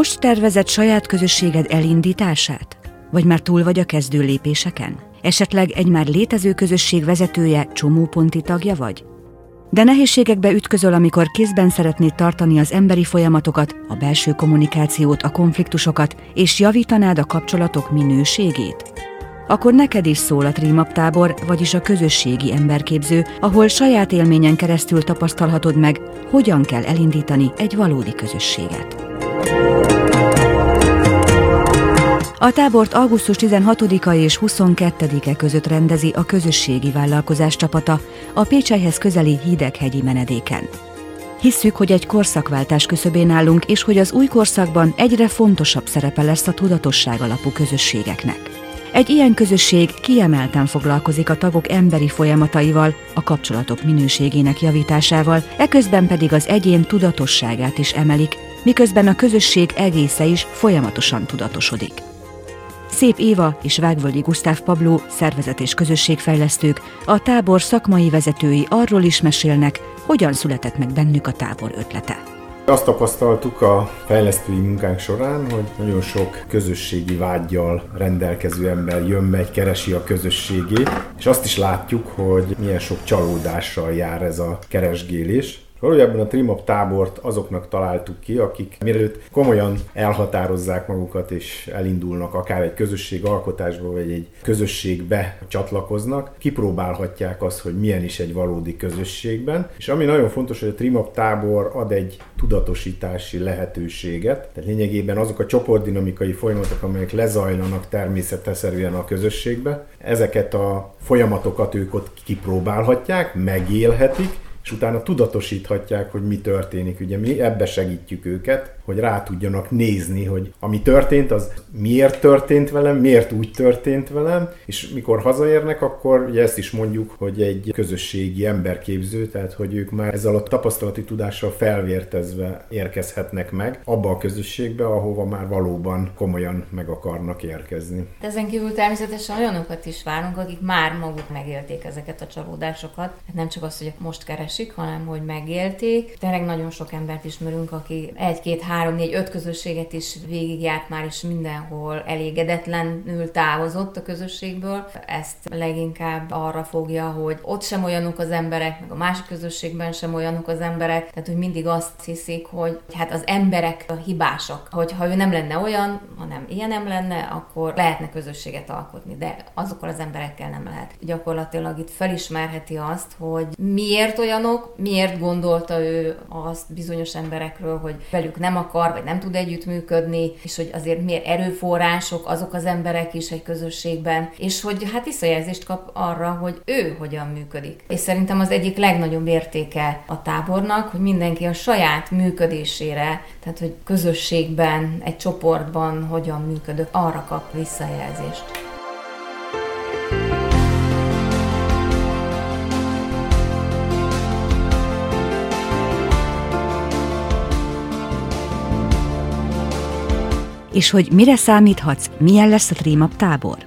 Most tervezett saját közösséged elindítását? Vagy már túl vagy a kezdő lépéseken? Esetleg egy már létező közösség vezetője, csomóponti tagja vagy? De nehézségekbe ütközöl, amikor kézben szeretnéd tartani az emberi folyamatokat, a belső kommunikációt, a konfliktusokat, és javítanád a kapcsolatok minőségét? Akkor neked is szól a Trímap tábor, vagyis a közösségi emberképző, ahol saját élményen keresztül tapasztalhatod meg, hogyan kell elindítani egy valódi közösséget. A tábort augusztus 16-a és 22-e között rendezi a közösségi vállalkozás csapata a Pécselyhez közeli Hideghegyi menedéken. Hisszük, hogy egy korszakváltás küszöbén állunk, és hogy az új korszakban egyre fontosabb szerepe lesz a tudatosság alapú közösségeknek. Egy ilyen közösség kiemelten foglalkozik a tagok emberi folyamataival, a kapcsolatok minőségének javításával, eközben pedig az egyén tudatosságát is emelik, miközben a közösség egésze is folyamatosan tudatosodik. Szép Éva és Vágvölgyi Gusztáv Pabló, szervezet és közösségfejlesztők, a tábor szakmai vezetői arról is mesélnek, hogyan született meg bennük a tábor ötlete. Azt tapasztaltuk a fejlesztői munkánk során, hogy nagyon sok közösségi vágyjal rendelkező ember jön, megy, keresi a közösségét, és azt is látjuk, hogy milyen sok csalódással jár ez a keresgélés. Valójában a Trimap tábort azoknak találtuk ki, akik mielőtt komolyan elhatározzák magukat és elindulnak akár egy közösség alkotásba, vagy egy közösségbe csatlakoznak, kipróbálhatják azt, hogy milyen is egy valódi közösségben. És ami nagyon fontos, hogy a Trimap tábor ad egy tudatosítási lehetőséget, tehát lényegében azok a csoportdinamikai folyamatok, amelyek lezajlanak természetszerűen a közösségbe, ezeket a folyamatokat ők ott kipróbálhatják, megélhetik, és utána tudatosíthatják, hogy mi történik. Ugye mi ebbe segítjük őket, hogy rá tudjanak nézni, hogy ami történt, az miért történt velem, miért úgy történt velem, és mikor hazaérnek, akkor ugye ezt is mondjuk, hogy egy közösségi emberképző, tehát hogy ők már ezzel a tapasztalati tudással felvértezve érkezhetnek meg abba a közösségbe, ahova már valóban komolyan meg akarnak érkezni. De ezen kívül természetesen olyanokat is várunk, akik már maguk megélték ezeket a csalódásokat. Hát nem csak az, hogy most keresik, hanem hogy megélték. Tényleg nagyon sok embert ismerünk, aki egy-két-három három, négy, öt közösséget is végigjárt már, is mindenhol elégedetlenül távozott a közösségből. Ezt leginkább arra fogja, hogy ott sem olyanok az emberek, meg a másik közösségben sem olyanok az emberek, tehát hogy mindig azt hiszik, hogy hát az emberek a hibásak. Hogyha ő nem lenne olyan, hanem ilyen nem lenne, akkor lehetne közösséget alkotni, de azokkal az emberekkel nem lehet. Gyakorlatilag itt felismerheti azt, hogy miért olyanok, miért gondolta ő azt bizonyos emberekről, hogy velük nem akar vagy nem tud együttműködni, és hogy azért miért erőforrások azok az emberek is egy közösségben, és hogy hát visszajelzést kap arra, hogy ő hogyan működik. És szerintem az egyik legnagyobb értéke a tábornak, hogy mindenki a saját működésére, tehát hogy közösségben, egy csoportban hogyan működök, arra kap visszajelzést. És hogy mire számíthatsz, milyen lesz a Trémap tábor.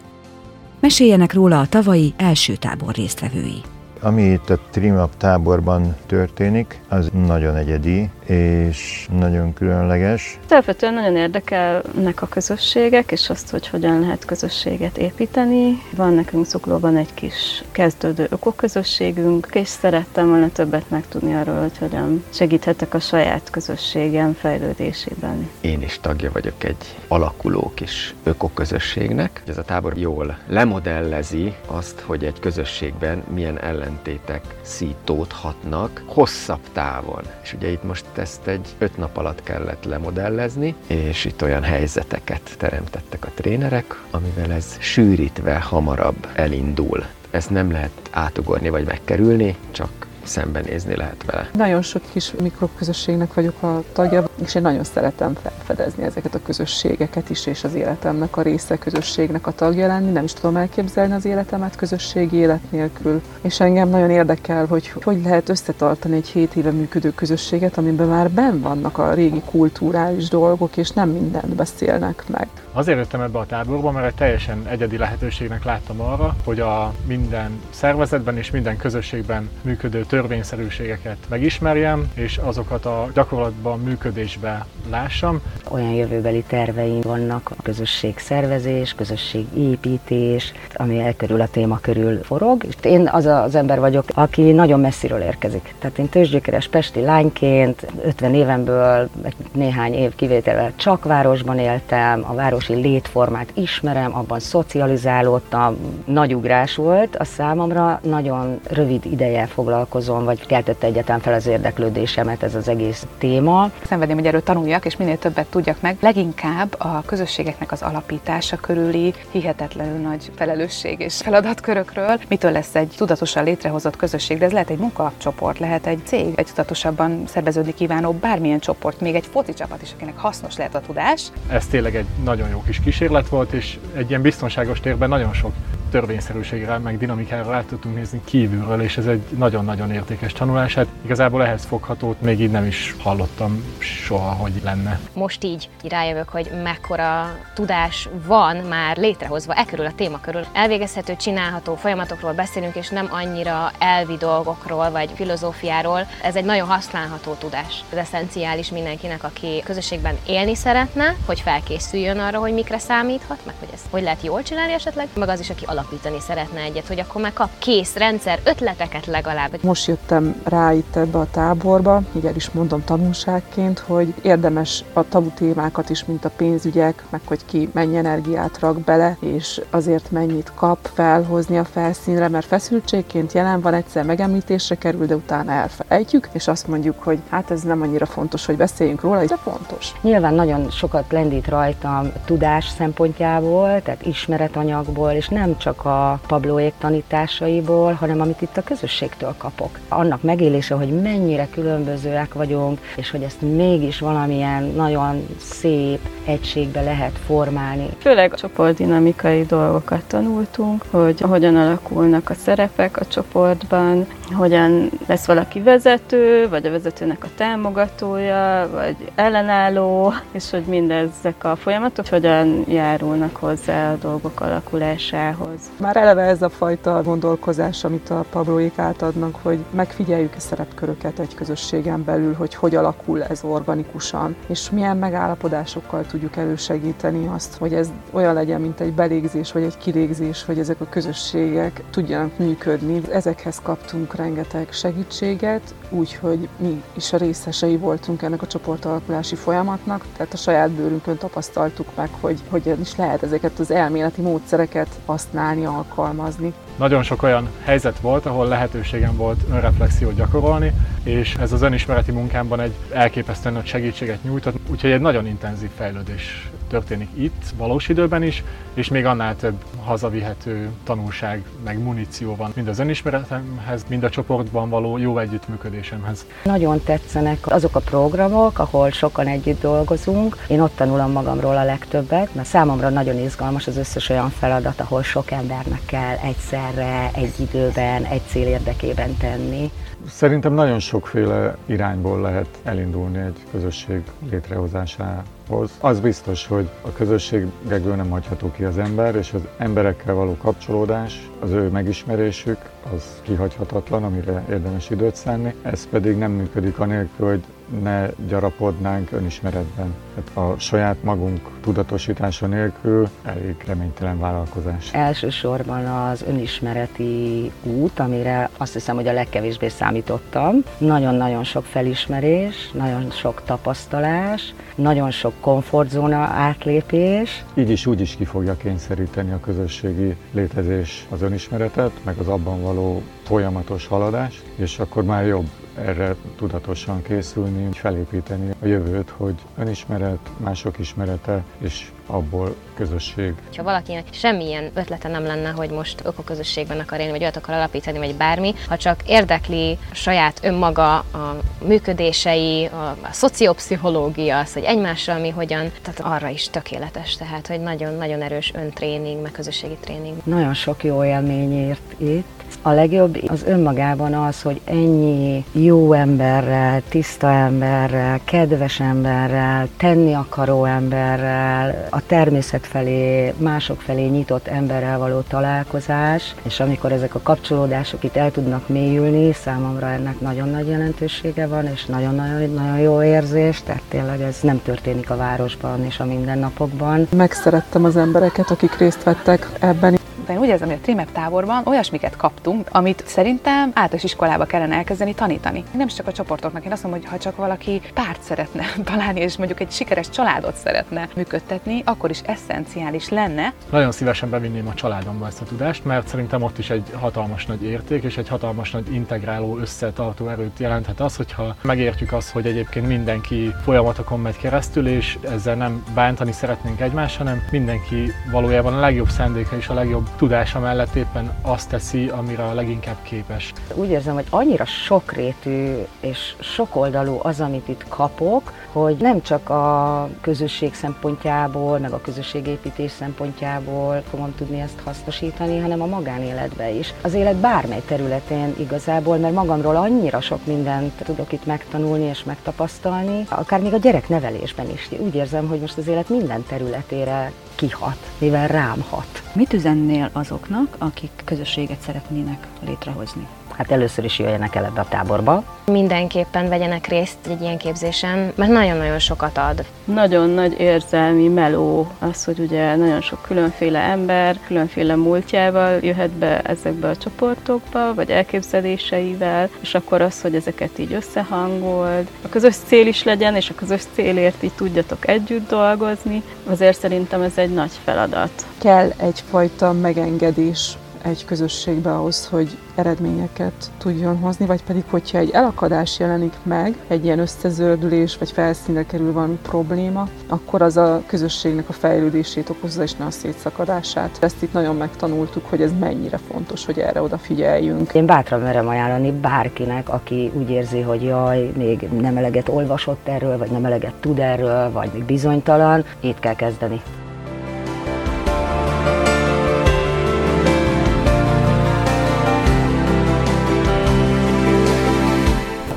Meséljenek róla a tavalyi első tábor résztvevői. Ami itt a Trimap táborban történik, az nagyon egyedi, és nagyon különleges. Alapvetően nagyon érdekelnek a közösségek, és azt, hogy hogyan lehet közösséget építeni. Van nekünk Szuklóban egy kis kezdődő ökoközösségünk, és szerettem volna többet megtudni arról, hogy hogyan segíthetek a saját közösségem fejlődésében. Én is tagja vagyok egy alakuló kis ökoközösségnek. Ez a tábor jól lemodellezi azt, hogy egy közösségben milyen ellentétek szítódhatnak hosszabb távon. És ugye itt most ezt egy öt nap alatt kellett lemodellezni, és itt olyan helyzeteket teremtettek a trénerek, amivel ez sűrítve hamarabb elindul. Ezt nem lehet átugorni vagy megkerülni, csak szembenézni lehet vele. Nagyon sok kis mikroközösségnek vagyok a tagja, és én nagyon szeretem felfedezni ezeket a közösségeket is, és az életemnek a része közösségnek a tagja lenni. Nem is tudom elképzelni az életemet közösségi élet nélkül. És engem nagyon érdekel, hogy hogy lehet összetartani egy hét éve működő közösséget, amiben már ben vannak a régi kulturális dolgok, és nem mindent beszélnek meg. Azért jöttem ebbe a táborba, mert egy teljesen egyedi lehetőségnek láttam arra, hogy a minden szervezetben és minden közösségben működő törvényszerűségeket megismerjem, és azokat a gyakorlatban működésbe lássam. Olyan jövőbeli terveim vannak, a közösség építés, ami elkörül a téma körül forog. Én az az ember vagyok, aki nagyon messziről érkezik. Tehát én tőzsgyökeres pesti lányként, 50 évemből néhány év kivételvel csak városban éltem, a városi létformát ismerem, abban szocializálódtam, nagy ugrás volt a számomra, nagyon rövid ideje foglalkozom, vagy keltette egyetem fel az érdeklődésemet ez az egész téma. Szenvedném, hogy erről tanuljak, és minél többet tudjak meg. Leginkább a közösségeknek az alapítása körüli hihetetlenül nagy felelősség és feladatkörökről. Mitől lesz egy tudatosan létrehozott közösség, de ez lehet egy munkacsoport, lehet egy cég, egy tudatosabban szerveződni kívánó bármilyen csoport, még egy foci csapat is, akinek hasznos lehet a tudás. Ez tényleg egy nagyon jó kis kísérlet volt, és egy ilyen biztonságos térben nagyon sok törvényszerűségre, meg dinamikára rá tudtunk nézni kívülről, és ez egy nagyon-nagyon értékes tanulás. Hát igazából ehhez foghatót még így nem is hallottam soha, hogy lenne. Most így rájövök, hogy mekkora tudás van már létrehozva e körül a téma körül. Elvégezhető, csinálható folyamatokról beszélünk, és nem annyira elvi dolgokról vagy filozófiáról. Ez egy nagyon használható tudás. Ez eszenciális mindenkinek, aki közösségben élni szeretne, hogy felkészüljön arra, hogy mikre számíthat, meg hogy ezt hogy lehet jól csinálni esetleg, meg az is, aki alap alapítani szeretne egyet, hogy akkor már kap kész rendszer, ötleteket legalább. Most jöttem rá itt ebbe a táborba, így el is mondom tanulságként, hogy érdemes a tabu témákat is, mint a pénzügyek, meg hogy ki mennyi energiát rak bele, és azért mennyit kap felhozni a felszínre, mert feszültségként jelen van, egyszer megemlítésre kerül, de utána elfelejtjük, és azt mondjuk, hogy hát ez nem annyira fontos, hogy beszéljünk róla, ez fontos. Nyilván nagyon sokat lendít rajtam tudás szempontjából, tehát ismeretanyagból, és nem csak csak a Pabloék tanításaiból, hanem amit itt a közösségtől kapok. Annak megélése, hogy mennyire különbözőek vagyunk, és hogy ezt mégis valamilyen nagyon szép egységbe lehet formálni. Főleg csoportdinamikai dolgokat tanultunk, hogy hogyan alakulnak a szerepek a csoportban, hogyan lesz valaki vezető, vagy a vezetőnek a támogatója, vagy ellenálló, és hogy mindezek a folyamatok hogyan járulnak hozzá a dolgok alakulásához. Már eleve ez a fajta gondolkozás, amit a Pabloék átadnak, hogy megfigyeljük a szerepköröket egy közösségen belül, hogy hogy alakul ez organikusan, és milyen megállapodásokkal tudjuk elősegíteni azt, hogy ez olyan legyen, mint egy belégzés vagy egy kilégzés, hogy ezek a közösségek tudjanak működni. Ezekhez kaptunk rengeteg segítséget, úgyhogy mi is a részesei voltunk ennek a csoportalakulási folyamatnak, tehát a saját bőrünkön tapasztaltuk meg, hogy hogyan is lehet ezeket az elméleti módszereket használni, alkalmazni. Nagyon sok olyan helyzet volt, ahol lehetőségem volt önreflexiót gyakorolni, és ez az önismereti munkámban egy elképesztően nagy segítséget nyújtott, úgyhogy egy nagyon intenzív fejlődés történik itt, valós időben is, és még annál több hazavihető tanulság, meg muníció van mind az önismeretemhez, mind a csoportban való jó együttműködésemhez. Nagyon tetszenek azok a programok, ahol sokan együtt dolgozunk. Én ott tanulom magamról a legtöbbet, mert számomra nagyon izgalmas az összes olyan feladat, ahol sok embernek kell egyszerre, egy időben, egy cél érdekében tenni. Szerintem nagyon sokféle irányból lehet elindulni egy közösség létrehozásához. Az biztos, hogy a közösségekből nem hagyható ki az ember, és az emberekkel való kapcsolódás, az ő megismerésük, az kihagyhatatlan, amire érdemes időt szánni. Ez pedig nem működik anélkül, hogy ne gyarapodnánk önismeretben. Tehát a saját magunk tudatosítása nélkül elég reménytelen vállalkozás. Elsősorban az önismereti út, amire azt hiszem, hogy a legkevésbé számítottam. Nagyon-nagyon sok felismerés, nagyon sok tapasztalás, nagyon sok komfortzóna átlépés. Így is úgy is ki fogja kényszeríteni a közösségi létezés az önismeretet, meg az abban való folyamatos haladás, és akkor már jobb erre tudatosan készülni, felépíteni a jövőt, hogy önismeret, mások ismerete és abból közösség. Ha valakinek semmilyen ötlete nem lenne, hogy most ökoközösségben akar élni, vagy olyat akar alapítani, vagy bármi, ha csak érdekli saját önmaga, a működései, a, a szociopszichológia, az, hogy egymással mi hogyan, tehát arra is tökéletes, tehát hogy nagyon-nagyon erős öntréning, meg közösségi tréning. Nagyon sok jó élmény ért itt. A legjobb az önmagában az, hogy ennyi jó emberrel, tiszta emberrel, kedves emberrel, tenni akaró emberrel, a természet felé, mások felé nyitott emberrel való találkozás, és amikor ezek a kapcsolódások itt el tudnak mélyülni, számomra ennek nagyon nagy jelentősége van, és nagyon-nagyon jó érzés, tehát tényleg ez nem történik a városban és a mindennapokban. Megszerettem az embereket, akik részt vettek ebben de én úgy érzem, hogy a Trimep táborban olyasmiket kaptunk, amit szerintem általános iskolába kellene elkezdeni tanítani. Nem csak a csoportoknak, én azt mondom, hogy ha csak valaki párt szeretne találni, és mondjuk egy sikeres családot szeretne működtetni, akkor is eszenciális lenne. Nagyon szívesen bevinném a családomba ezt a tudást, mert szerintem ott is egy hatalmas nagy érték, és egy hatalmas nagy integráló, összetartó erőt jelenthet az, hogyha megértjük azt, hogy egyébként mindenki folyamatokon megy keresztül, és ezzel nem bántani szeretnénk egymást, hanem mindenki valójában a legjobb szándéka és a legjobb tudása mellett éppen azt teszi, amire a leginkább képes. Úgy érzem, hogy annyira sokrétű és sokoldalú az, amit itt kapok, hogy nem csak a közösség szempontjából, meg a közösségépítés szempontjából fogom tudni ezt hasznosítani, hanem a magánéletbe is. Az élet bármely területén igazából, mert magamról annyira sok mindent tudok itt megtanulni és megtapasztalni, akár még a gyereknevelésben is. Úgy érzem, hogy most az élet minden területére kihat, mivel rám hat. Mit üzennél azoknak, akik közösséget szeretnének létrehozni? Hát először is jöjjenek el ebbe a táborba. Mindenképpen vegyenek részt egy ilyen képzésen, mert nagyon-nagyon sokat ad. Nagyon nagy érzelmi meló az, hogy ugye nagyon sok különféle ember, különféle múltjával jöhet be ezekbe a csoportokba, vagy elképzeléseivel, és akkor az, hogy ezeket így összehangold, a közös cél is legyen, és a közös célért így tudjatok együtt dolgozni, azért szerintem ez egy nagy feladat. Kell egyfajta megengedés egy közösségbe ahhoz, hogy eredményeket tudjon hozni, vagy pedig, hogyha egy elakadás jelenik meg, egy ilyen összezördülés, vagy felszínre kerül van probléma, akkor az a közösségnek a fejlődését okozza, és ne a szétszakadását. Ezt itt nagyon megtanultuk, hogy ez mennyire fontos, hogy erre odafigyeljünk. Én bátran merem ajánlani bárkinek, aki úgy érzi, hogy jaj, még nem eleget olvasott erről, vagy nem eleget tud erről, vagy még bizonytalan, itt kell kezdeni.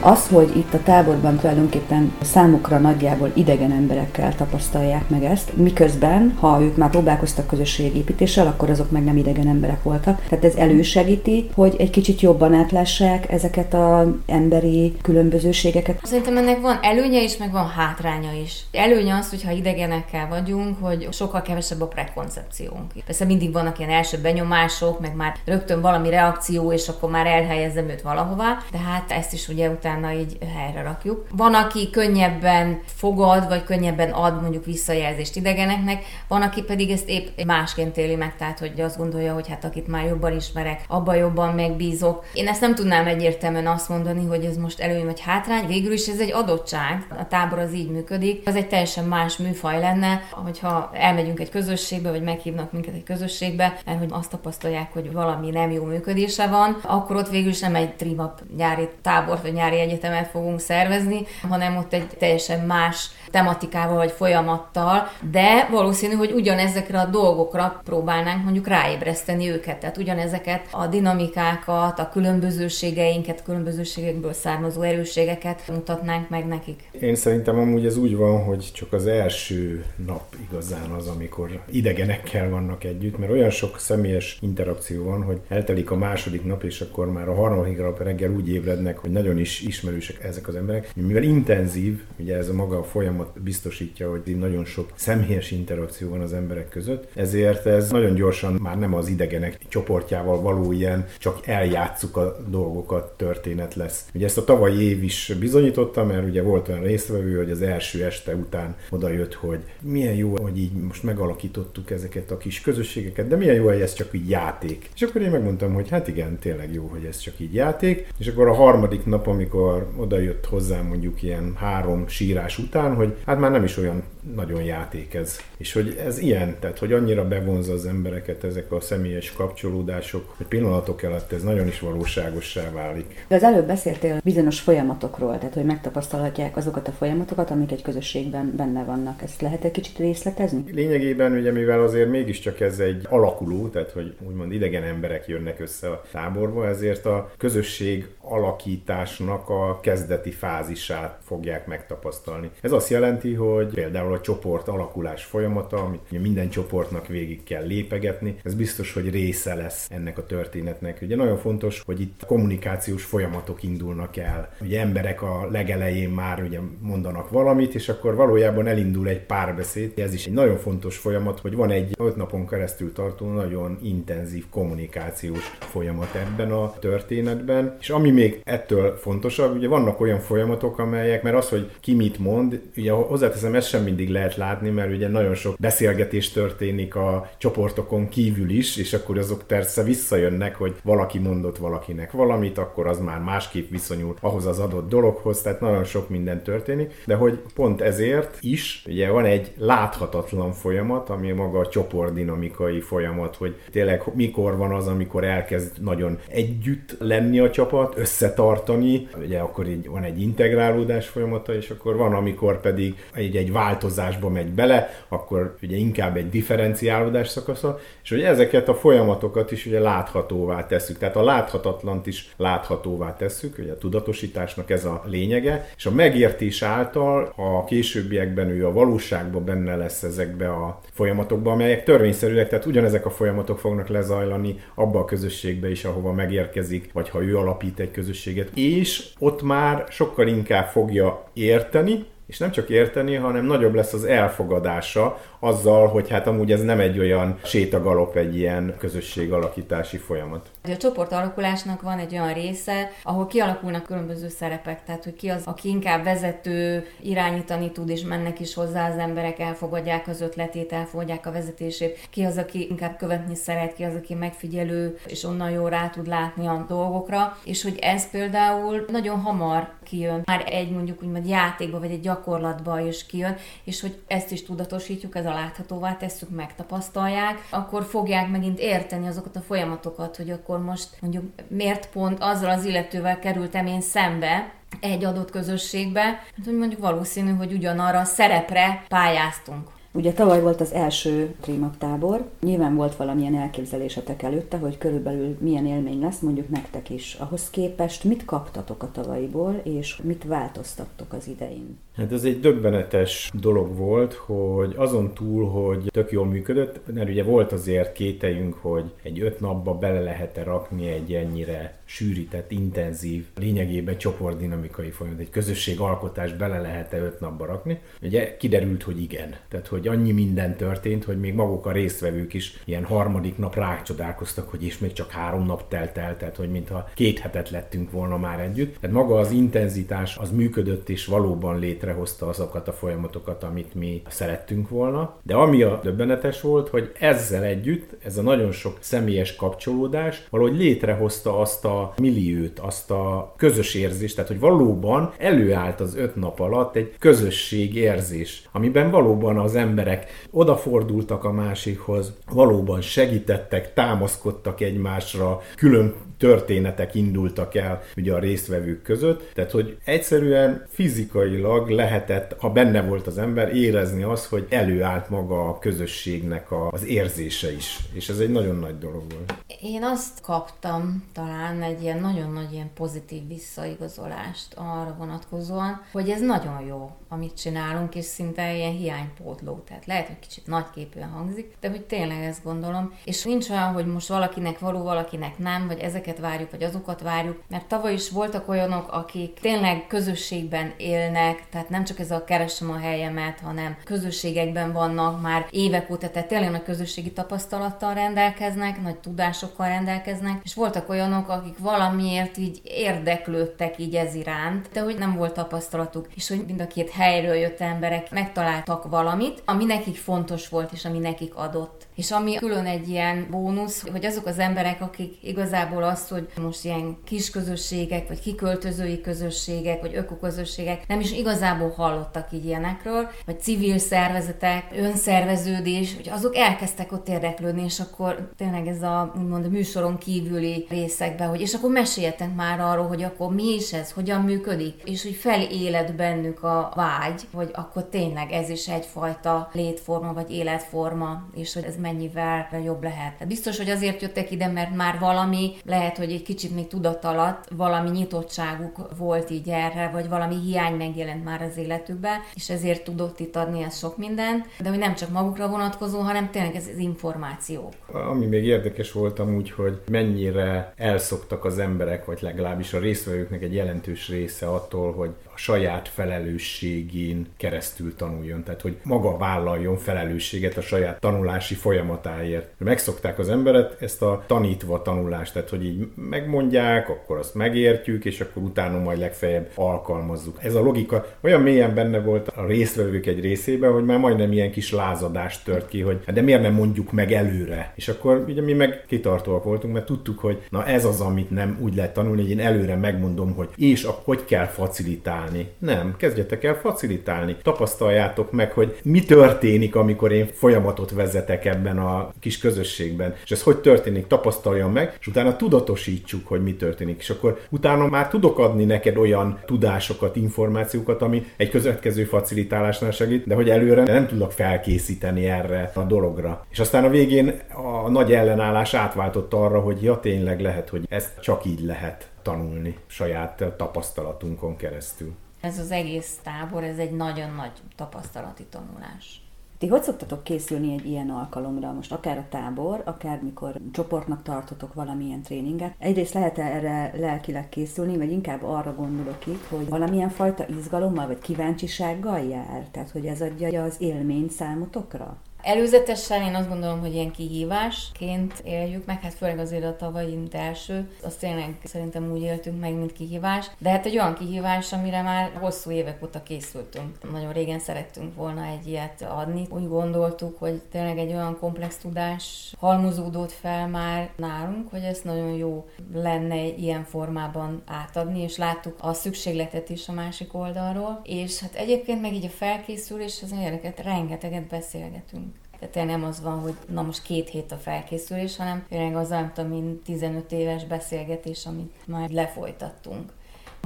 Az, hogy itt a táborban tulajdonképpen számukra nagyjából idegen emberekkel tapasztalják meg ezt, miközben, ha ők már próbálkoztak közösségépítéssel, akkor azok meg nem idegen emberek voltak. Tehát ez elősegíti, hogy egy kicsit jobban átlássák ezeket az emberi különbözőségeket. Szerintem ennek van előnye is, meg van hátránya is. Előnye az, hogyha idegenekkel vagyunk, hogy sokkal kevesebb a prekoncepciónk. Persze mindig vannak ilyen első benyomások, meg már rögtön valami reakció, és akkor már elhelyezem őt valahová, de hát ezt is ugye utána utána így helyre rakjuk. Van, aki könnyebben fogad, vagy könnyebben ad mondjuk visszajelzést idegeneknek, van, aki pedig ezt épp másként éli meg, tehát hogy azt gondolja, hogy hát akit már jobban ismerek, abban jobban megbízok. Én ezt nem tudnám egyértelműen azt mondani, hogy ez most előny vagy hátrány, végül is ez egy adottság, a tábor az így működik, az egy teljesen más műfaj lenne, hogyha elmegyünk egy közösségbe, vagy meghívnak minket egy közösségbe, mert hogy azt tapasztalják, hogy valami nem jó működése van, akkor ott végül is nem egy trimap nyári tábor, vagy nyári egyetemet fogunk szervezni, hanem ott egy teljesen más tematikával vagy folyamattal, de valószínű, hogy ugyanezekre a dolgokra próbálnánk mondjuk ráébreszteni őket. Tehát ugyanezeket a dinamikákat, a különbözőségeinket, különbözőségekből származó erősségeket mutatnánk meg nekik. Én szerintem amúgy ez úgy van, hogy csak az első nap igazán az, amikor idegenekkel vannak együtt, mert olyan sok személyes interakció van, hogy eltelik a második nap, és akkor már a harmadik nap reggel úgy ébrednek, hogy nagyon is ismerősek ezek az emberek. Mivel intenzív, ugye ez a maga a folyamat biztosítja, hogy nagyon sok személyes interakció van az emberek között, ezért ez nagyon gyorsan már nem az idegenek csoportjával való ilyen, csak eljátszuk a dolgokat történet lesz. Ugye ezt a tavalyi év is bizonyította, mert ugye volt olyan résztvevő, hogy az első este után oda jött, hogy milyen jó, hogy így most megalakítottuk ezeket a kis közösségeket, de milyen jó, hogy ez csak így játék. És akkor én megmondtam, hogy hát igen, tényleg jó, hogy ez csak így játék. És akkor a harmadik nap, amikor oda jött hozzám mondjuk ilyen három sírás után, hogy hát már nem is olyan nagyon játék ez. És hogy ez ilyen, tehát hogy annyira bevonza az embereket ezek a személyes kapcsolódások, hogy pillanatok alatt ez nagyon is valóságossá válik. De az előbb beszéltél bizonyos folyamatokról, tehát hogy megtapasztalhatják azokat a folyamatokat, amik egy közösségben benne vannak. Ezt lehet egy kicsit részletezni? Lényegében ugye mivel azért mégiscsak ez egy alakuló, tehát hogy úgymond idegen emberek jönnek össze a táborba, ezért a közösség alakításnak a kezdeti fázisát fogják megtapasztalni. Ez azt jelenti, hogy például a csoport alakulás folyamata, amit minden csoportnak végig kell lépegetni, ez biztos, hogy része lesz ennek a történetnek. Ugye nagyon fontos, hogy itt kommunikációs folyamatok indulnak el. Ugye emberek a legelején már ugye mondanak valamit, és akkor valójában elindul egy párbeszéd. Ez is egy nagyon fontos folyamat, hogy van egy öt napon keresztül tartó nagyon intenzív kommunikációs folyamat ebben a történetben. És ami még ettől fontosabb, ugye vannak olyan folyamatok, amelyek, mert az, hogy ki mit mond, ugye hozzáteszem, ezt sem mindig lehet látni, mert ugye nagyon sok beszélgetés történik a csoportokon kívül is, és akkor azok persze visszajönnek, hogy valaki mondott valakinek valamit, akkor az már másképp viszonyul ahhoz az adott dologhoz, tehát nagyon sok minden történik, de hogy pont ezért is, ugye van egy láthatatlan folyamat, ami maga a csoportdinamikai folyamat, hogy tényleg mikor van az, amikor elkezd nagyon együtt lenni a csapat, összetartani, ugye akkor így van egy integrálódás folyamata, és akkor van, amikor pedig egy, egy változásba megy bele, akkor ugye inkább egy differenciálódás szakasza, és ugye ezeket a folyamatokat is ugye láthatóvá tesszük. Tehát a láthatatlant is láthatóvá tesszük, ugye a tudatosításnak ez a lényege, és a megértés által a későbbiekben ő a valóságban benne lesz ezekbe a folyamatokba, amelyek törvényszerűek, tehát ugyanezek a folyamatok fognak lezajlani abba a közösségbe is, ahova megérkezik, vagy ha ő alapít egy közösséget, és ott már sokkal inkább fogja érteni, és nem csak érteni, hanem nagyobb lesz az elfogadása azzal, hogy hát amúgy ez nem egy olyan sétagalop, egy ilyen közösség alakítási folyamat. A csoport alakulásnak van egy olyan része, ahol kialakulnak különböző szerepek, tehát hogy ki az, aki inkább vezető, irányítani tud, és mennek is hozzá az emberek, elfogadják az ötletét, elfogadják a vezetését, ki az, aki inkább követni szeret, ki az, aki megfigyelő, és onnan jól rá tud látni a dolgokra, és hogy ez például nagyon hamar kijön, már egy mondjuk úgymond játékba, vagy egy gyakorlatba is kijön, és hogy ezt is tudatosítjuk, ez a láthatóvá tesszük, megtapasztalják, akkor fogják megint érteni azokat a folyamatokat, hogy akkor most mondjuk miért pont azzal az illetővel kerültem én szembe, egy adott közösségbe, hát hogy mondjuk valószínű, hogy ugyanarra a szerepre pályáztunk. Ugye tavaly volt az első Trimap tábor, nyilván volt valamilyen elképzelésetek előtte, hogy körülbelül milyen élmény lesz mondjuk nektek is. Ahhoz képest mit kaptatok a tavalyiból, és mit változtattok az idején? Hát ez egy döbbenetes dolog volt, hogy azon túl, hogy tök jól működött, mert ugye volt azért kételjünk, hogy egy öt napba bele lehet-e rakni egy ennyire sűrített, intenzív, lényegében csoportdinamikai folyamat, egy közösségalkotás bele lehet-e öt napba rakni. Ugye kiderült, hogy igen. Tehát, hogy annyi minden történt, hogy még maguk a résztvevők is ilyen harmadik nap rácsodálkoztak, hogy is még csak három nap telt el, tehát hogy mintha két hetet lettünk volna már együtt. Tehát maga az intenzitás az működött és valóban létrehozta azokat a folyamatokat, amit mi szerettünk volna. De ami a döbbenetes volt, hogy ezzel együtt, ez a nagyon sok személyes kapcsolódás valahogy létrehozta azt a milliót, azt a közös érzést, tehát hogy valóban előállt az öt nap alatt egy közösség érzés, amiben valóban az emberek odafordultak a másikhoz, valóban segítettek, támaszkodtak egymásra, külön történetek indultak el ugye a résztvevők között, tehát hogy egyszerűen fizikailag lehetett, ha benne volt az ember, érezni azt, hogy előállt maga a közösségnek a, az érzése is, és ez egy nagyon nagy dolog volt. Én azt kaptam talán egy ilyen nagyon nagy ilyen pozitív visszaigazolást arra vonatkozóan, hogy ez nagyon jó, amit csinálunk, és szinte ilyen hiánypótló. Tehát lehet, hogy kicsit nagyképűen hangzik, de hogy tényleg ezt gondolom. És nincs olyan, hogy most valakinek való, valakinek nem, vagy ezeket várjuk, vagy azokat várjuk, mert tavaly is voltak olyanok, akik tényleg közösségben élnek, tehát nem csak ez a keresem a helyemet, hanem közösségekben vannak már évek óta, tehát tényleg a közösségi tapasztalattal rendelkeznek, nagy tudásokkal rendelkeznek, és voltak olyanok, akik valamiért így érdeklődtek így ez iránt, de hogy nem volt tapasztalatuk, és hogy mind a két helyről jött emberek megtaláltak valamit, ami nekik fontos volt, és ami nekik adott. És ami külön egy ilyen bónusz, hogy azok az emberek, akik igazából azt, hogy most ilyen kis közösségek, vagy kiköltözői közösségek, vagy ökoközösségek nem is igazából hallottak így ilyenekről, vagy civil szervezetek, önszerveződés, hogy azok elkezdtek ott érdeklődni, és akkor tényleg ez a úgymond a műsoron kívüli részekbe, hogy és akkor meséljetek már arról, hogy akkor mi is ez, hogyan működik, és hogy feléled bennük a vágy, hogy akkor tényleg ez is egyfajta létforma vagy életforma, és hogy ez mennyivel jobb lehet. Biztos, hogy azért jöttek ide, mert már valami, lehet, hogy egy kicsit még tudat alatt valami nyitottságuk volt így erre, vagy valami hiány megjelent már az életükbe, és ezért tudott itt adni ez sok mindent, de hogy nem csak magukra vonatkozó, hanem tényleg ez az információ. Ami még érdekes volt amúgy, hogy mennyire elszoktak az emberek, vagy legalábbis a résztvevőknek egy jelentős része attól, hogy a saját felelősségén keresztül tanuljon, tehát hogy maga vállaljon felelősséget a saját tanulási folyamatáért. Megszokták az emberet ezt a tanítva tanulást, tehát hogy így megmondják, akkor azt megértjük, és akkor utána majd legfeljebb alkalmazzuk. Ez a logika olyan mélyen benne volt a résztvevők egy részében, hogy már majdnem ilyen kis lázadást tört ki, hogy de miért nem mondjuk meg előre. És akkor ugye mi meg kitartóak voltunk, mert tudtuk, hogy na ez az, amit nem úgy lehet tanulni, hogy én előre megmondom, hogy és a, hogy kell facilitálni. Nem, kezdjetek el facilitálni. Tapasztaljátok meg, hogy mi történik, amikor én folyamatot vezetek ebben a kis közösségben. És ez hogy történik, tapasztaljam meg, és utána tudatosítsuk, hogy mi történik. És akkor utána már tudok adni neked olyan tudásokat, információkat, ami egy következő facilitálásnál segít, de hogy előre nem tudok felkészíteni erre a dologra. És aztán a végén a nagy ellenállás átváltott arra, hogy ja, tényleg lehet, hogy ezt csak így lehet tanulni saját tapasztalatunkon keresztül. Ez az egész tábor, ez egy nagyon nagy tapasztalati tanulás. Ti hogy szoktatok készülni egy ilyen alkalomra? Most akár a tábor, akár mikor csoportnak tartotok valamilyen tréninget. Egyrészt lehet erre lelkileg készülni, vagy inkább arra gondolok itt, hogy valamilyen fajta izgalommal vagy kíváncsisággal jár? Tehát, hogy ez adja az élményt számotokra? Előzetesen én azt gondolom, hogy ilyen kihívásként éljük meg, hát főleg azért a tavalyi első, azt tényleg szerintem úgy éltünk meg, mint kihívás, de hát egy olyan kihívás, amire már hosszú évek óta készültünk. Nagyon régen szerettünk volna egy ilyet adni. Úgy gondoltuk, hogy tényleg egy olyan komplex tudás halmozódott fel már nálunk, hogy ez nagyon jó lenne ilyen formában átadni, és láttuk a szükségletet is a másik oldalról. És hát egyébként meg így a felkészülés, az ilyeneket rengeteget beszélgetünk. Tehát nem az van, hogy na most két hét a felkészülés, hanem tényleg az nem tudom, mint 15 éves beszélgetés, amit már lefolytattunk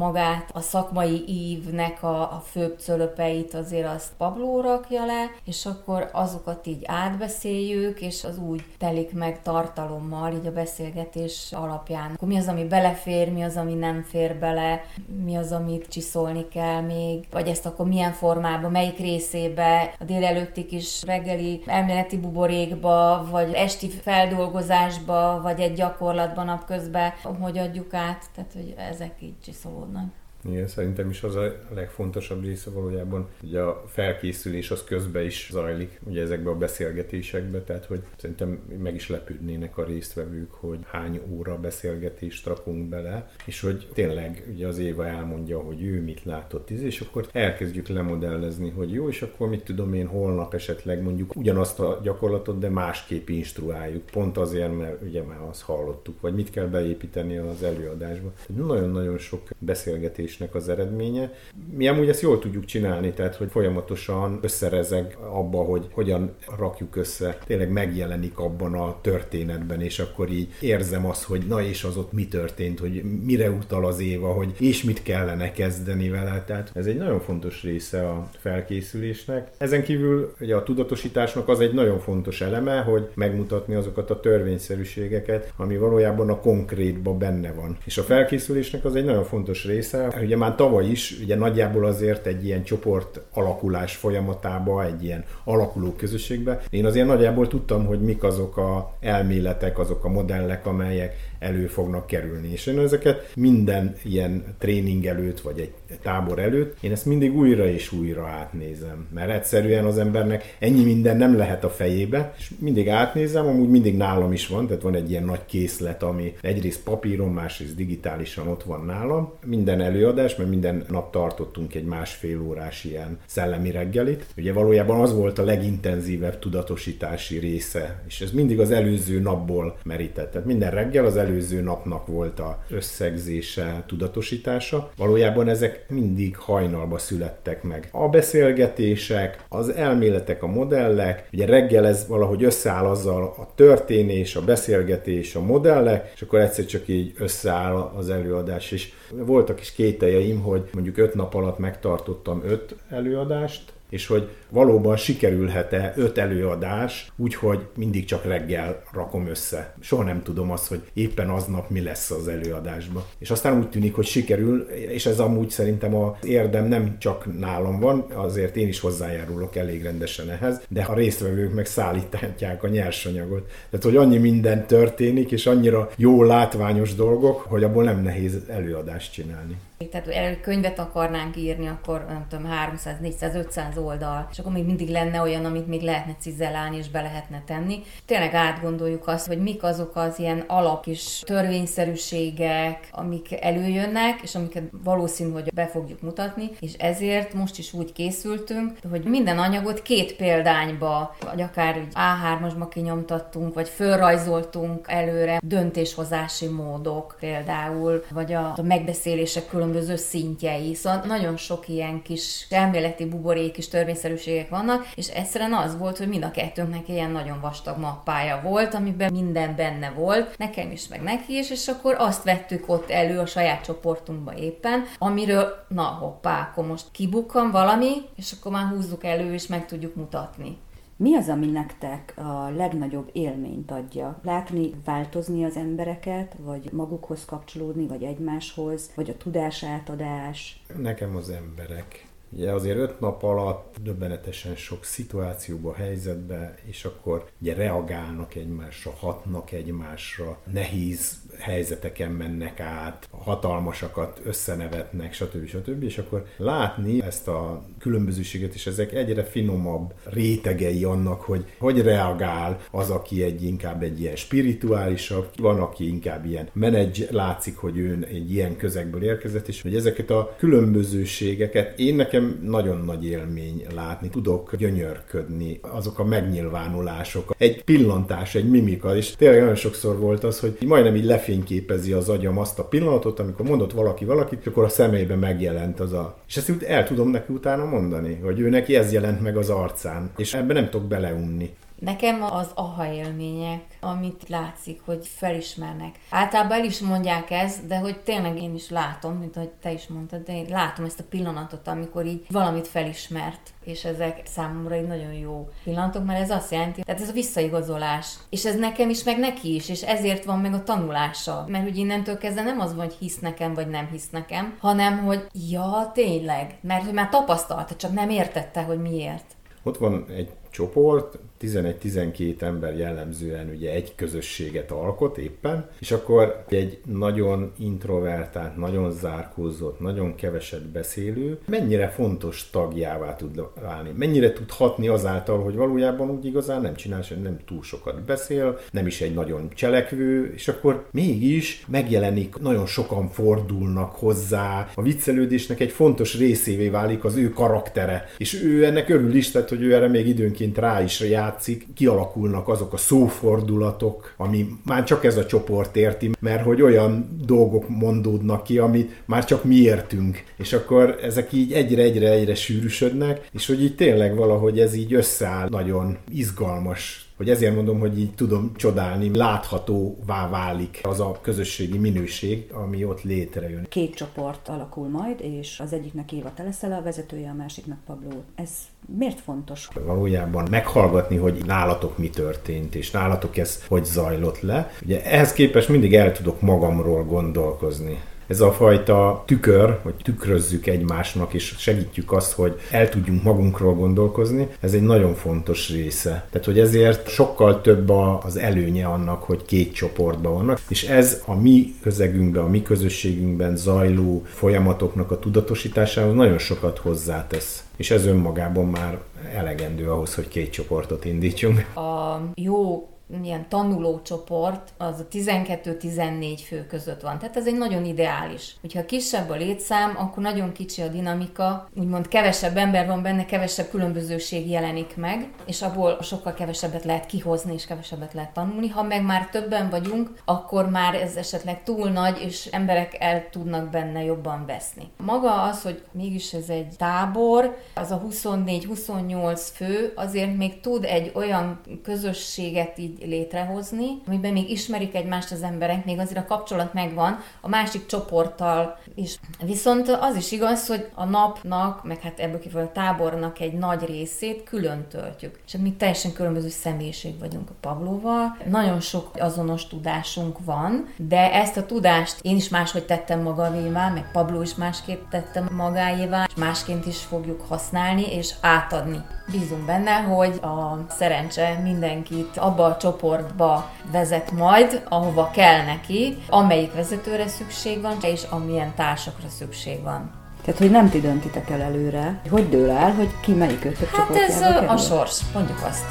magát, a szakmai ívnek a, a főbb cölöpeit azért azt Pablo rakja le, és akkor azokat így átbeszéljük, és az úgy telik meg tartalommal, így a beszélgetés alapján. Akkor mi az, ami belefér, mi az, ami nem fér bele, mi az, amit csiszolni kell még, vagy ezt akkor milyen formában, melyik részébe, a délelőtti kis reggeli elméleti buborékba, vagy esti feldolgozásba, vagy egy gyakorlatban napközben, hogy adjuk át, tehát hogy ezek így csiszolódnak. холодно. Igen, szerintem is az a legfontosabb része valójában, hogy a felkészülés az közben is zajlik, ugye ezekbe a beszélgetésekbe, tehát hogy szerintem meg is lepődnének a résztvevők, hogy hány óra beszélgetést rakunk bele, és hogy tényleg ugye az Éva elmondja, hogy ő mit látott, és akkor elkezdjük lemodellezni, hogy jó, és akkor mit tudom én holnap esetleg mondjuk ugyanazt a gyakorlatot, de másképp instruáljuk, pont azért, mert ugye már azt hallottuk, vagy mit kell beépíteni az előadásba. Nagyon-nagyon sok beszélgetés elemzésnek az eredménye. Mi amúgy ezt jól tudjuk csinálni, tehát hogy folyamatosan összerezeg abba, hogy hogyan rakjuk össze, tényleg megjelenik abban a történetben, és akkor így érzem azt, hogy na és az ott mi történt, hogy mire utal az Éva, hogy és mit kellene kezdeni vele. Tehát ez egy nagyon fontos része a felkészülésnek. Ezen kívül ugye a tudatosításnak az egy nagyon fontos eleme, hogy megmutatni azokat a törvényszerűségeket, ami valójában a konkrétban benne van. És a felkészülésnek az egy nagyon fontos része, ugye már tavaly is, ugye nagyjából azért egy ilyen csoport alakulás folyamatába, egy ilyen alakuló közösségbe, én azért nagyjából tudtam, hogy mik azok a elméletek, azok a modellek, amelyek elő fognak kerülni. És én ezeket minden ilyen tréning előtt, vagy egy tábor előtt, én ezt mindig újra és újra átnézem. Mert egyszerűen az embernek ennyi minden nem lehet a fejébe, és mindig átnézem, amúgy mindig nálam is van, tehát van egy ilyen nagy készlet, ami egyrészt papíron, másrészt digitálisan ott van nálam. Minden elő előadás, mert minden nap tartottunk egy másfél órás ilyen szellemi reggelit. Ugye valójában az volt a legintenzívebb tudatosítási része, és ez mindig az előző napból merített. Tehát minden reggel az előző napnak volt a összegzése, tudatosítása. Valójában ezek mindig hajnalba születtek meg. A beszélgetések, az elméletek, a modellek, ugye reggel ez valahogy összeáll azzal a történés, a beszélgetés, a modellek, és akkor egyszer csak így összeáll az előadás. És voltak is kételjeim, hogy mondjuk öt nap alatt megtartottam öt előadást, és hogy valóban sikerülhet-e öt előadás, úgyhogy mindig csak reggel rakom össze. Soha nem tudom azt, hogy éppen aznap mi lesz az előadásban. És aztán úgy tűnik, hogy sikerül, és ez amúgy szerintem az érdem nem csak nálam van, azért én is hozzájárulok elég rendesen ehhez, de a résztvevők meg szállítják a nyersanyagot. Tehát, hogy annyi minden történik, és annyira jó látványos dolgok, hogy abból nem nehéz előadást csinálni. Tehát könyvet akarnánk írni, akkor nem tudom, 300, 400, 500 oldal, és akkor még mindig lenne olyan, amit még lehetne cizellálni és be lehetne tenni. Tényleg átgondoljuk azt, hogy mik azok az ilyen alap is törvényszerűségek, amik előjönnek, és amiket valószínű, hogy be fogjuk mutatni, és ezért most is úgy készültünk, hogy minden anyagot két példányba, vagy akár A3-asba kinyomtattunk, vagy fölrajzoltunk előre döntéshozási módok. Például, vagy a, a megbeszélések külön különböző szintjei. Szóval nagyon sok ilyen kis elméleti buborék és törvényszerűségek vannak, és egyszerűen az volt, hogy mind a kettőnknek ilyen nagyon vastag mappája volt, amiben minden benne volt, nekem is, meg neki is, és akkor azt vettük ott elő a saját csoportunkba éppen, amiről, na hoppá, akkor most kibukkan valami, és akkor már húzzuk elő, és meg tudjuk mutatni. Mi az, ami nektek a legnagyobb élményt adja? Látni, változni az embereket, vagy magukhoz kapcsolódni, vagy egymáshoz, vagy a tudás átadás? Nekem az emberek. Ugye azért öt nap alatt döbbenetesen sok szituációba, helyzetbe, és akkor ugye reagálnak egymásra, hatnak egymásra, nehéz helyzeteken mennek át, hatalmasakat összenevetnek, stb. stb. És akkor látni ezt a különbözőséget, és ezek egyre finomabb rétegei annak, hogy hogy reagál az, aki egy inkább egy ilyen spirituálisabb, van, aki inkább ilyen menedzs, látszik, hogy ő egy ilyen közegből érkezett, és hogy ezeket a különbözőségeket én nekem nagyon nagy élmény látni, tudok gyönyörködni, azok a megnyilvánulások, egy pillantás, egy mimika, és tényleg nagyon sokszor volt az, hogy majdnem így lefény lefényképezi az agyam azt a pillanatot, amikor mondott valaki valakit, akkor a szemébe megjelent az a... És ezt el tudom neki utána mondani, hogy ő neki ez jelent meg az arcán, és ebben nem tudok beleunni. Nekem az aha élmények, amit látszik, hogy felismernek. Általában el is mondják ezt, de hogy tényleg én is látom, mint ahogy te is mondtad, de én látom ezt a pillanatot, amikor így valamit felismert, és ezek számomra egy nagyon jó pillanatok, mert ez azt jelenti, tehát ez a visszaigazolás. És ez nekem is, meg neki is, és ezért van meg a tanulása. Mert hogy innentől kezdve nem az van, hogy hisz nekem, vagy nem hisz nekem, hanem hogy ja, tényleg, mert hogy már tapasztalta, csak nem értette, hogy miért. Ott van egy csoport, 11-12 ember jellemzően ugye egy közösséget alkot éppen, és akkor egy nagyon introvertált, nagyon zárkózott, nagyon keveset beszélő, mennyire fontos tagjává tud válni, mennyire tud hatni azáltal, hogy valójában úgy igazán nem csinál, hogy nem túl sokat beszél, nem is egy nagyon cselekvő, és akkor mégis megjelenik, nagyon sokan fordulnak hozzá, a viccelődésnek egy fontos részévé válik az ő karaktere, és ő ennek örül is, tehát, hogy ő erre még időnként rá is jár, játszik, kialakulnak azok a szófordulatok, ami már csak ez a csoport érti, mert hogy olyan dolgok mondódnak ki, amit már csak mi értünk. És akkor ezek így egyre-egyre-egyre sűrűsödnek, és hogy így tényleg valahogy ez így összeáll, nagyon izgalmas hogy ezért mondom, hogy így tudom csodálni, láthatóvá válik az a közösségi minőség, ami ott létrejön. Két csoport alakul majd, és az egyiknek Éva te leszel a vezetője, a másiknak Pablo. Ez miért fontos? Valójában meghallgatni, hogy nálatok mi történt, és nálatok ez hogy zajlott le. Ugye ehhez képest mindig el tudok magamról gondolkozni ez a fajta tükör, hogy tükrözzük egymásnak, és segítjük azt, hogy el tudjunk magunkról gondolkozni, ez egy nagyon fontos része. Tehát, hogy ezért sokkal több az előnye annak, hogy két csoportban vannak, és ez a mi közegünkben, a mi közösségünkben zajló folyamatoknak a tudatosításához nagyon sokat hozzátesz. És ez önmagában már elegendő ahhoz, hogy két csoportot indítsunk. A jó milyen tanulócsoport, az a 12-14 fő között van. Tehát ez egy nagyon ideális. Hogyha kisebb a létszám, akkor nagyon kicsi a dinamika, úgymond kevesebb ember van benne, kevesebb különbözőség jelenik meg, és abból sokkal kevesebbet lehet kihozni, és kevesebbet lehet tanulni. Ha meg már többen vagyunk, akkor már ez esetleg túl nagy, és emberek el tudnak benne jobban veszni. Maga az, hogy mégis ez egy tábor, az a 24-28 fő, azért még tud egy olyan közösséget így létrehozni, amiben még ismerik egymást az emberek, még azért a kapcsolat megvan a másik csoporttal is. Viszont az is igaz, hogy a napnak, meg hát ebből kívül a tábornak egy nagy részét külön töltjük. És mi teljesen különböző személyiség vagyunk a Pavlóval. Nagyon sok azonos tudásunk van, de ezt a tudást én is máshogy tettem magavévá, meg Pablo is másképp tettem magáévá, és másként is fogjuk használni és átadni. Bízunk benne, hogy a szerencse mindenkit abba a csoportba vezet majd, ahova kell neki, amelyik vezetőre szükség van, és amilyen társakra szükség van. Tehát, hogy nem ti döntitek el előre, hogy dől el, hogy ki melyik ötök Hát ez kerül? a sors, mondjuk azt.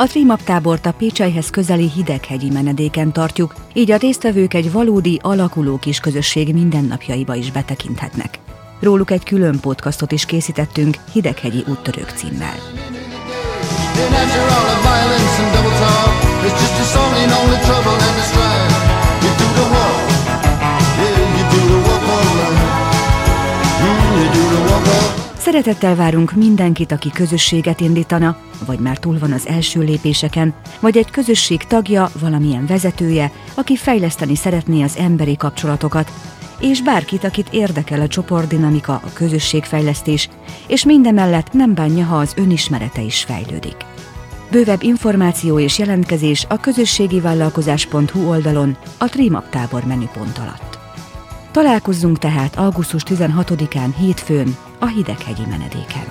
A Trimap tábort a Pécselyhez közeli hideghegyi menedéken tartjuk, így a résztvevők egy valódi alakuló kis közösség mindennapjaiba is betekinthetnek. Róluk egy külön podcastot is készítettünk Hideghegyi úttörők címmel. And after all the violence and double talk, it's just a song ain't only trouble and the strife. Szeretettel várunk mindenkit, aki közösséget indítana, vagy már túl van az első lépéseken, vagy egy közösség tagja, valamilyen vezetője, aki fejleszteni szeretné az emberi kapcsolatokat, és bárkit, akit érdekel a csoportdinamika, a közösségfejlesztés, és mindemellett nem bánja, ha az önismerete is fejlődik. Bővebb információ és jelentkezés a közösségivállalkozás.hu oldalon a Trimap tábor menüpont alatt. Találkozzunk tehát augusztus 16-án hétfőn a Hideghegyi menedéken.